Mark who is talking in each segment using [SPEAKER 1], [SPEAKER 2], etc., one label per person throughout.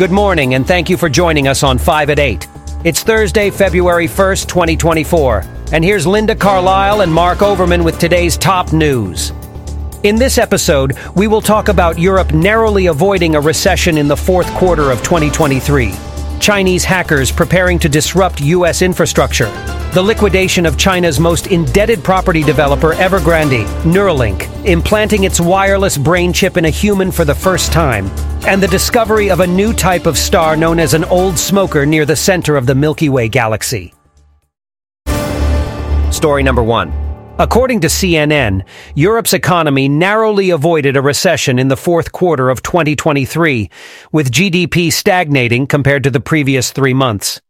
[SPEAKER 1] Good morning, and thank you for joining us on 5 at 8. It's Thursday, February 1st, 2024, and here's Linda Carlisle and Mark Overman with today's top news. In this episode, we will talk about Europe narrowly avoiding a recession in the fourth quarter of 2023, Chinese hackers preparing to disrupt U.S. infrastructure, the liquidation of China's most indebted property developer, Evergrande, Neuralink, implanting its wireless brain chip in a human for the first time, and the discovery of a new type of star known as an old smoker near the center of the Milky Way galaxy. Story number one. According to CNN, Europe's economy narrowly avoided a recession in the fourth quarter of 2023, with GDP stagnating compared to the previous three months.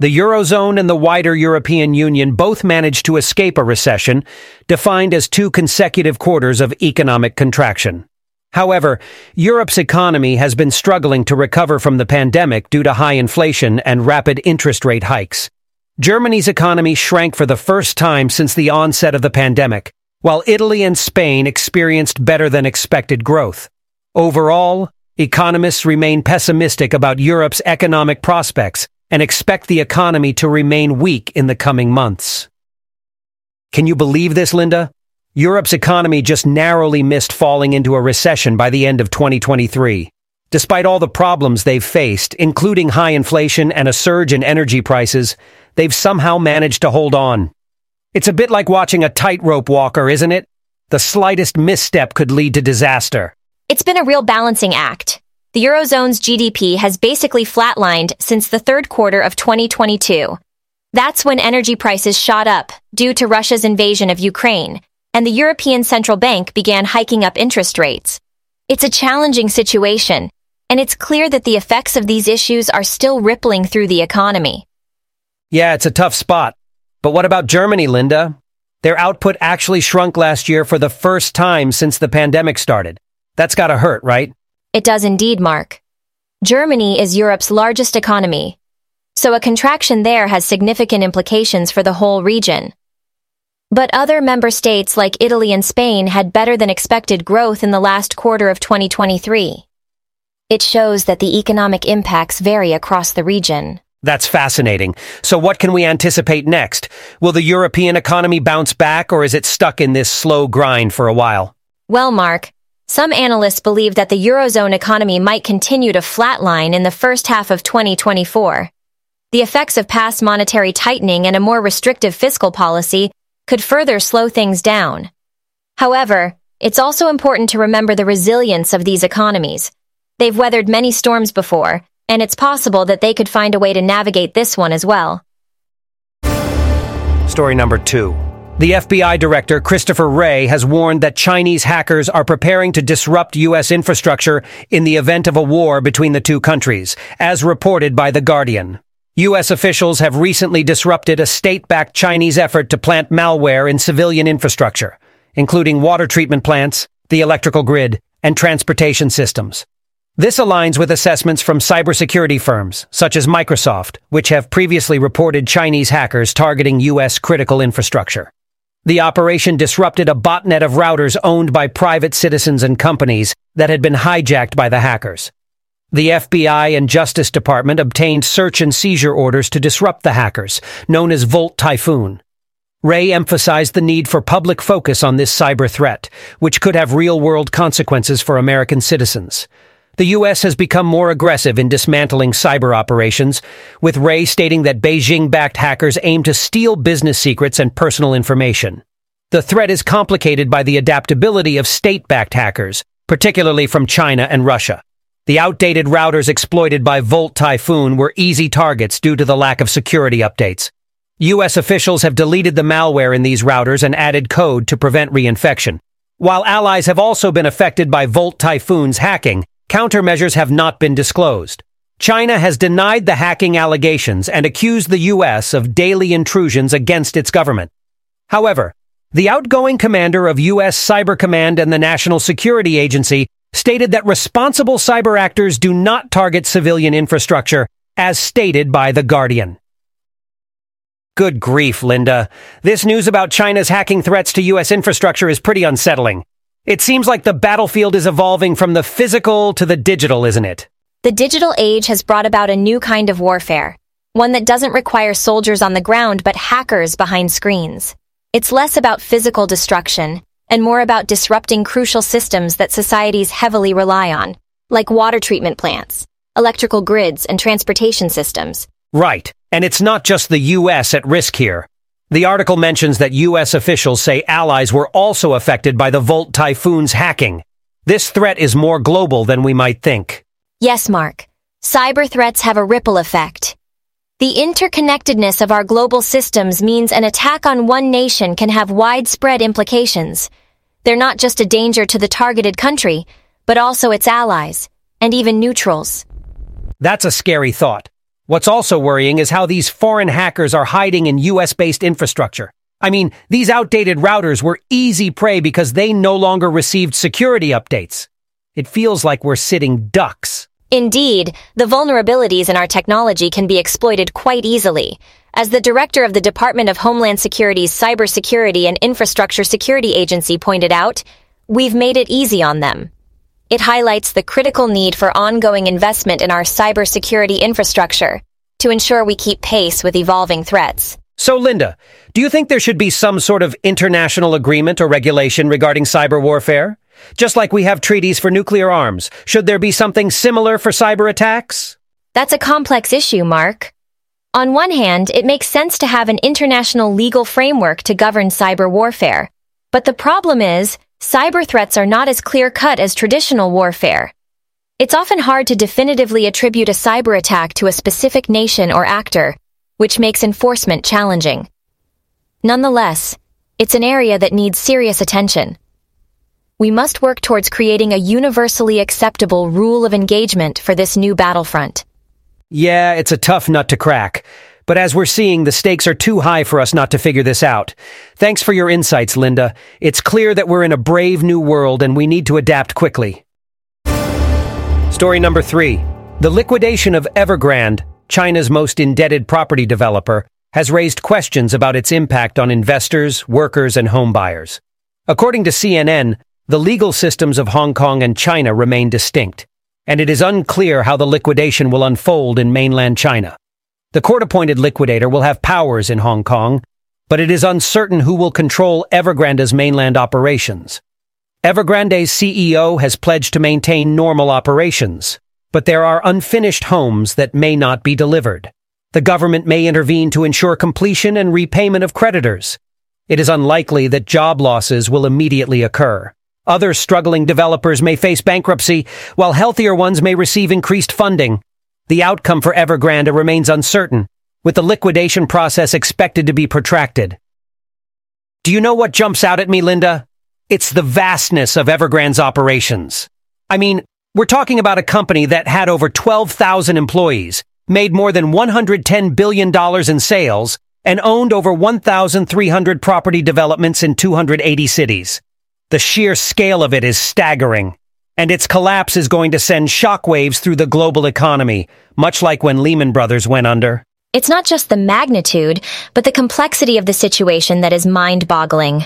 [SPEAKER 1] The Eurozone and the wider European Union both managed to escape a recession, defined as two consecutive quarters of economic contraction. However, Europe's economy has been struggling to recover from the pandemic due to high inflation and rapid interest rate hikes. Germany's economy shrank for the first time since the onset of the pandemic, while Italy and Spain experienced better than expected growth. Overall, economists remain pessimistic about Europe's economic prospects and expect the economy to remain weak in the coming months. Can you believe this, Linda? Europe's economy just narrowly missed falling into a recession by the end of 2023. Despite all the problems they've faced, including high inflation and a surge in energy prices, they've somehow managed to hold on. It's a bit like watching a tightrope walker, isn't it? The slightest misstep could lead to disaster.
[SPEAKER 2] It's been a real balancing act. The Eurozone's GDP has basically flatlined since the third quarter of 2022. That's when energy prices shot up due to Russia's invasion of Ukraine, and the European Central Bank began hiking up interest rates. It's a challenging situation, and it's clear that the effects of these issues are still rippling through the economy.
[SPEAKER 1] Yeah, it's a tough spot. But what about Germany, Linda? Their output actually shrunk last year for the first time since the pandemic started. That's gotta hurt, right?
[SPEAKER 2] It does indeed, Mark. Germany is Europe's largest economy, so a contraction there has significant implications for the whole region. But other member states like Italy and Spain had better than expected growth in the last quarter of 2023. It shows that the economic impacts vary across the region.
[SPEAKER 1] That's fascinating. So what can we anticipate next? Will the European economy bounce back or is it stuck in this slow grind for a while?
[SPEAKER 2] Well, Mark, some analysts believe that the Eurozone economy might continue to flatline in the first half of 2024. The effects of past monetary tightening and a more restrictive fiscal policy could further slow things down. However, it's also important to remember the resilience of these economies. They've weathered many storms before, and it's possible that they could find a way to navigate this one as well.
[SPEAKER 1] Story number two. The FBI director, Christopher Wray, has warned that Chinese hackers are preparing to disrupt U.S. infrastructure in the event of a war between the two countries, as reported by The Guardian. U.S. officials have recently disrupted a state-backed Chinese effort to plant malware in civilian infrastructure, including water treatment plants, the electrical grid, and transportation systems. This aligns with assessments from cybersecurity firms, such as Microsoft, which have previously reported Chinese hackers targeting U.S. critical infrastructure. The operation disrupted a botnet of routers owned by private citizens and companies that had been hijacked by the hackers. The FBI and Justice Department obtained search and seizure orders to disrupt the hackers, known as Volt Typhoon. Wray emphasized the need for public focus on this cyber threat, which could have real-world consequences for American citizens. The U.S. has become more aggressive in dismantling cyber operations, with Wray stating that Beijing-backed hackers aim to steal business secrets and personal information. The threat is complicated by the adaptability of state-backed hackers, particularly from China and Russia. The outdated routers exploited by Volt Typhoon were easy targets due to the lack of security updates. U.S. officials have deleted the malware in these routers and added code to prevent reinfection. While allies have also been affected by Volt Typhoon's hacking, countermeasures have not been disclosed. China has denied the hacking allegations and accused the U.S. of daily intrusions against its government. However, the outgoing commander of U.S. Cyber Command and the National Security Agency stated that responsible cyber actors do not target civilian infrastructure, as stated by The Guardian. Good grief, Linda. This news about China's hacking threats to U.S. infrastructure is pretty unsettling. It seems like the battlefield is evolving from the physical to the digital, isn't it?
[SPEAKER 2] The digital age has brought about a new kind of warfare, one that doesn't require soldiers on the ground but hackers behind screens. It's less about physical destruction and more about disrupting crucial systems that societies heavily rely on, like water treatment plants, electrical grids, and transportation systems.
[SPEAKER 1] Right. And it's not just the U.S. at risk here. The article mentions that U.S. officials say allies were also affected by the Volt Typhoon's hacking. This threat is more global than we might think.
[SPEAKER 2] Yes, Mark. Cyber threats have a ripple effect. The interconnectedness of our global systems means an attack on one nation can have widespread implications. They're not just a danger to the targeted country, but also its allies, and even neutrals.
[SPEAKER 1] That's a scary thought. What's also worrying is how these foreign hackers are hiding in US-based infrastructure. I mean, these outdated routers were easy prey because they no longer received security updates. It feels like we're sitting ducks.
[SPEAKER 2] Indeed, the vulnerabilities in our technology can be exploited quite easily. As the director of the Department of Homeland Security's Cybersecurity and Infrastructure Security Agency pointed out, we've made it easy on them. It highlights the critical need for ongoing investment in our cybersecurity infrastructure to ensure we keep pace with evolving threats.
[SPEAKER 1] So, Linda, do you think there should be some sort of international agreement or regulation regarding cyber warfare? Just like we have treaties for nuclear arms, should there be something similar for cyber attacks?
[SPEAKER 2] That's a complex issue, Mark. On one hand, it makes sense to have an international legal framework to govern cyber warfare. But the problem is, cyber threats are not as clear-cut as traditional warfare. It's often hard to definitively attribute a cyber attack to a specific nation or actor, which makes enforcement challenging. Nonetheless, it's an area that needs serious attention we must work towards creating a universally acceptable rule of engagement for this new battlefront.
[SPEAKER 1] Yeah, it's a tough nut to crack. But as we're seeing, the stakes are too high for us not to figure this out. Thanks for your insights, Linda. It's clear that we're in a brave new world and we need to adapt quickly. Story number three. The liquidation of Evergrande, China's most indebted property developer, has raised questions about its impact on investors, workers, and homebuyers. According to CNN, the legal systems of Hong Kong and China remain distinct, and it is unclear how the liquidation will unfold in mainland China. The court-appointed liquidator will have powers in Hong Kong, but it is uncertain who will control Evergrande's mainland operations. Evergrande's CEO has pledged to maintain normal operations, but there are unfinished homes that may not be delivered. The government may intervene to ensure completion and repayment of creditors. It is unlikely that job losses will immediately occur. Other struggling developers may face bankruptcy, while healthier ones may receive increased funding. The outcome for Evergrande remains uncertain, with the liquidation process expected to be protracted. Do you know what jumps out at me, Linda? It's the vastness of Evergrande's operations. I mean, we're talking about a company that had over 12,000 employees, made more than $110 billion in sales, and owned over 1,300 property developments in 280 cities. The sheer scale of it is staggering, and its collapse is going to send shockwaves through the global economy, much like when Lehman Brothers went under.
[SPEAKER 2] It's not just the magnitude, but the complexity of the situation that is mind-boggling.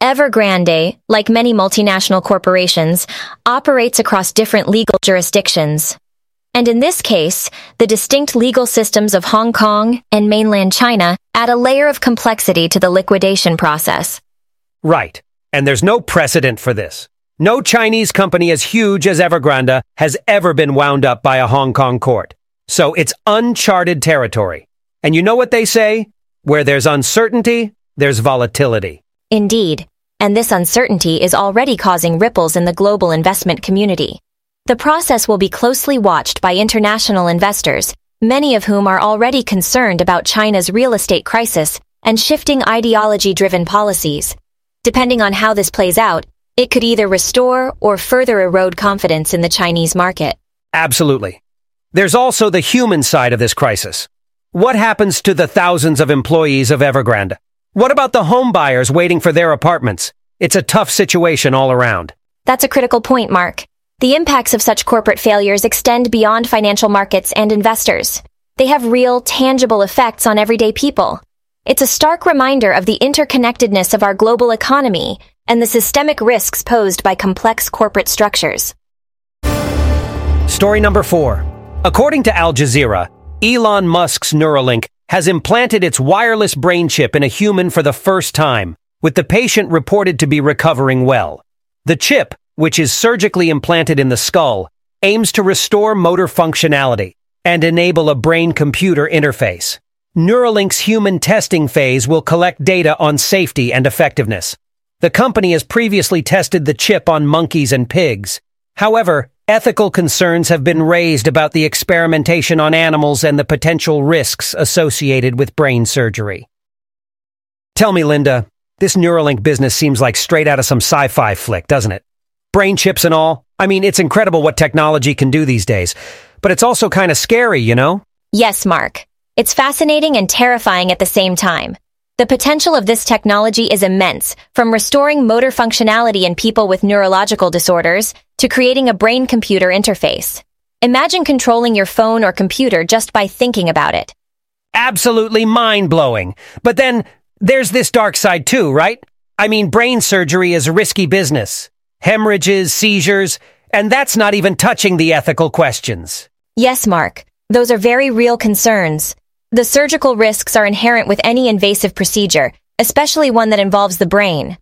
[SPEAKER 2] Evergrande, like many multinational corporations, operates across different legal jurisdictions. And in this case, the distinct legal systems of Hong Kong and mainland China add a layer of complexity to the liquidation process.
[SPEAKER 1] Right. And there's no precedent for this. No Chinese company as huge as Evergrande has ever been wound up by a Hong Kong court. So it's uncharted territory. And you know what they say? Where there's uncertainty, there's volatility.
[SPEAKER 2] Indeed. And this uncertainty is already causing ripples in the global investment community. The process will be closely watched by international investors, many of whom are already concerned about China's real estate crisis and shifting ideology-driven policies. Depending on how this plays out, it could either restore or further erode confidence in the Chinese market.
[SPEAKER 1] Absolutely. There's also the human side of this crisis. What happens to the thousands of employees of Evergrande? What about the home buyers waiting for their apartments? It's a tough situation all around.
[SPEAKER 2] That's a critical point, Mark. The impacts of such corporate failures extend beyond financial markets and investors. They have real, tangible effects on everyday people. It's a stark reminder of the interconnectedness of our global economy and the systemic risks posed by complex corporate structures.
[SPEAKER 1] Story number four. According to Al Jazeera, Elon Musk's Neuralink has implanted its wireless brain chip in a human for the first time, with the patient reported to be recovering well. The chip, which is surgically implanted in the skull, aims to restore motor functionality and enable a brain-computer interface. Neuralink's human testing phase will collect data on safety and effectiveness. The company has previously tested the chip on monkeys and pigs. However, ethical concerns have been raised about the experimentation on animals and the potential risks associated with brain surgery. Tell me, Linda, this Neuralink business seems like straight out of some sci-fi flick, doesn't it? Brain chips and all. I mean, it's incredible what technology can do these days. But it's also kind of scary, you know?
[SPEAKER 2] Yes, Mark. It's fascinating and terrifying at the same time. The potential of this technology is immense, from restoring motor functionality in people with neurological disorders to creating a brain-computer interface. Imagine controlling your phone or computer just by thinking about it.
[SPEAKER 1] Absolutely mind-blowing. But then, there's this dark side too, right? I mean, brain surgery is a risky business. Hemorrhages, seizures, and that's not even touching the ethical questions.
[SPEAKER 2] Yes, Mark. Those are very real concerns. The surgical risks are inherent with any invasive procedure, especially one that involves the brain.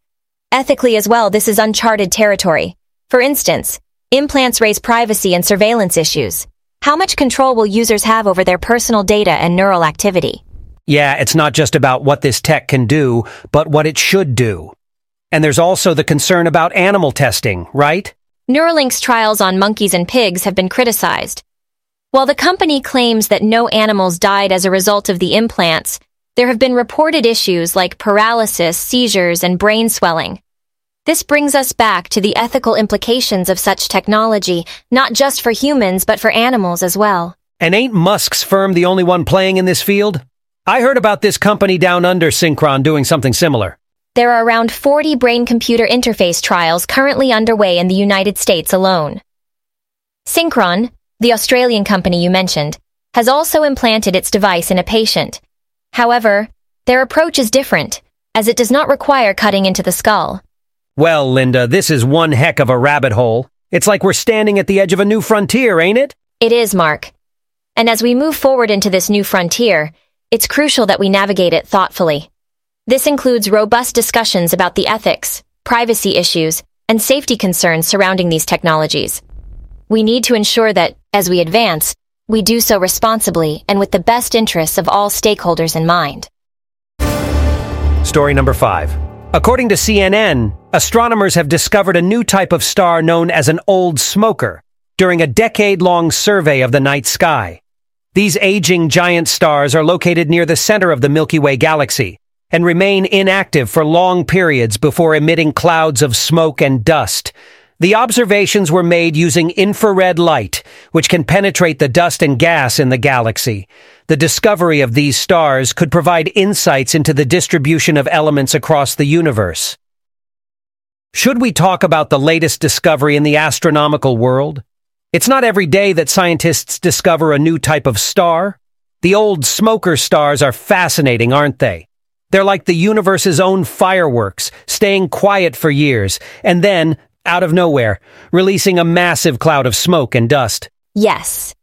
[SPEAKER 2] Ethically as well, this is uncharted territory. For instance, implants raise privacy and surveillance issues. How much control will users have over their personal data and neural activity?
[SPEAKER 1] Yeah, it's not just about what this tech can do, but what it should do. And there's also the concern about animal testing, right?
[SPEAKER 2] Neuralink's trials on monkeys and pigs have been criticized. While the company claims that no animals died as a result of the implants, there have been reported issues like paralysis, seizures, and brain swelling. This brings us back to the ethical implications of such technology, not just for humans, but for animals as well.
[SPEAKER 1] And ain't Musk's firm the only one playing in this field? I heard about this company down under Synchron doing something similar.
[SPEAKER 2] There are around 40 brain-computer interface trials currently underway in the United States alone. Synchron, the Australian company you mentioned, has also implanted its device in a patient. However, their approach is different, as it does not require cutting into the skull.
[SPEAKER 1] Well, Linda, this is one heck of a rabbit hole. It's like we're standing at the edge of a new frontier, ain't it?
[SPEAKER 2] It is, Mark. And as we move forward into this new frontier, it's crucial that we navigate it thoughtfully. This includes robust discussions about the ethics, privacy issues, and safety concerns surrounding these technologies. We need to ensure that, as we advance, we do so responsibly and with the best interests of all stakeholders in mind.
[SPEAKER 1] Story number five. According to CNN, astronomers have discovered a new type of star known as an old smoker during a decade-long survey of the night sky. These aging giant stars are located near the center of the Milky Way galaxy and remain inactive for long periods before emitting clouds of smoke and dust, the observations were made using infrared light, which can penetrate the dust and gas in the galaxy. The discovery of these stars could provide insights into the distribution of elements across the universe. Should we talk about the latest discovery in the astronomical world? It's not every day that scientists discover a new type of star. The old smoker stars are fascinating, aren't they? They're like the universe's own fireworks, staying quiet for years, and then, out of nowhere, releasing a massive cloud of smoke and dust.
[SPEAKER 2] Yes.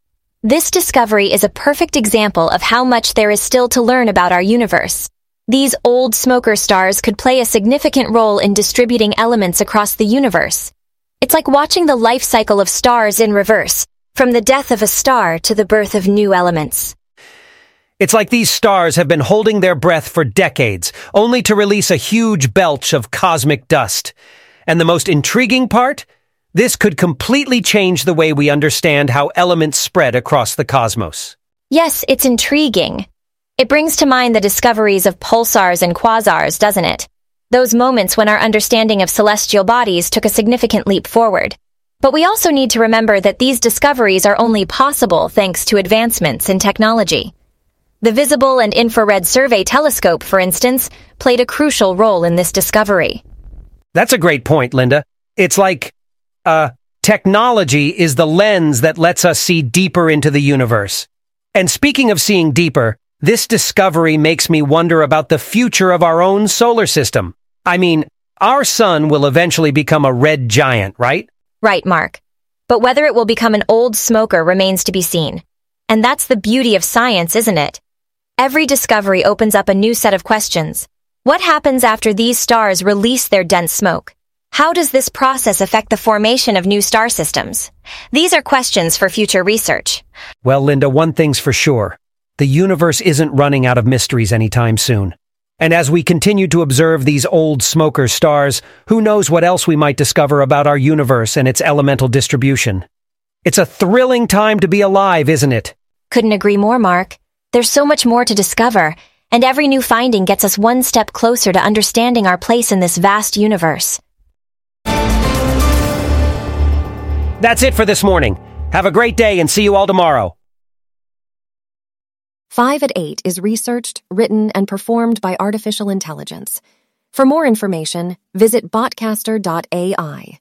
[SPEAKER 2] This discovery is a perfect example of how much there is still to learn about our universe. These old smoker stars could play a significant role in distributing elements across the universe. It's like watching the life cycle of stars in reverse, from the death of a star to the birth of new elements.
[SPEAKER 1] It's like these stars have been holding their breath for decades, only to release a huge belch of cosmic dust. And the most intriguing part? This could completely change the way we understand how elements spread across the cosmos.
[SPEAKER 2] Yes, it's intriguing. It brings to mind the discoveries of pulsars and quasars, doesn't it? Those moments when our understanding of celestial bodies took a significant leap forward. But we also need to remember that these discoveries are only possible thanks to advancements in technology. The Visible and Infrared Survey Telescope, for instance, played a crucial role in this discovery.
[SPEAKER 1] That's a great point, Linda. It's like, uh, technology is the lens that lets us see deeper into the universe. And speaking of seeing deeper, this discovery makes me wonder about the future of our own solar system. I mean, our sun will eventually become a red giant, right?
[SPEAKER 2] Right, Mark. But whether it will become an old smoker remains to be seen. And that's the beauty of science, isn't it? Every discovery opens up a new set of questions. What happens after these stars release their dense smoke? How does this process affect the formation of new star systems? These are questions for future research.
[SPEAKER 1] Well, Linda, one thing's for sure. The universe isn't running out of mysteries anytime soon. And as we continue to observe these old smoker stars, who knows what else we might discover about our universe and its elemental distribution. It's a thrilling time to be alive, isn't it?
[SPEAKER 2] Couldn't agree more, Mark. There's so much more to discover, and every new finding gets us one step closer to understanding our place in this vast universe.
[SPEAKER 1] That's it for this morning. Have a great day and see you all tomorrow.
[SPEAKER 3] 5 at 8 is researched, written, and performed by artificial intelligence. For more information, visit botcaster.ai.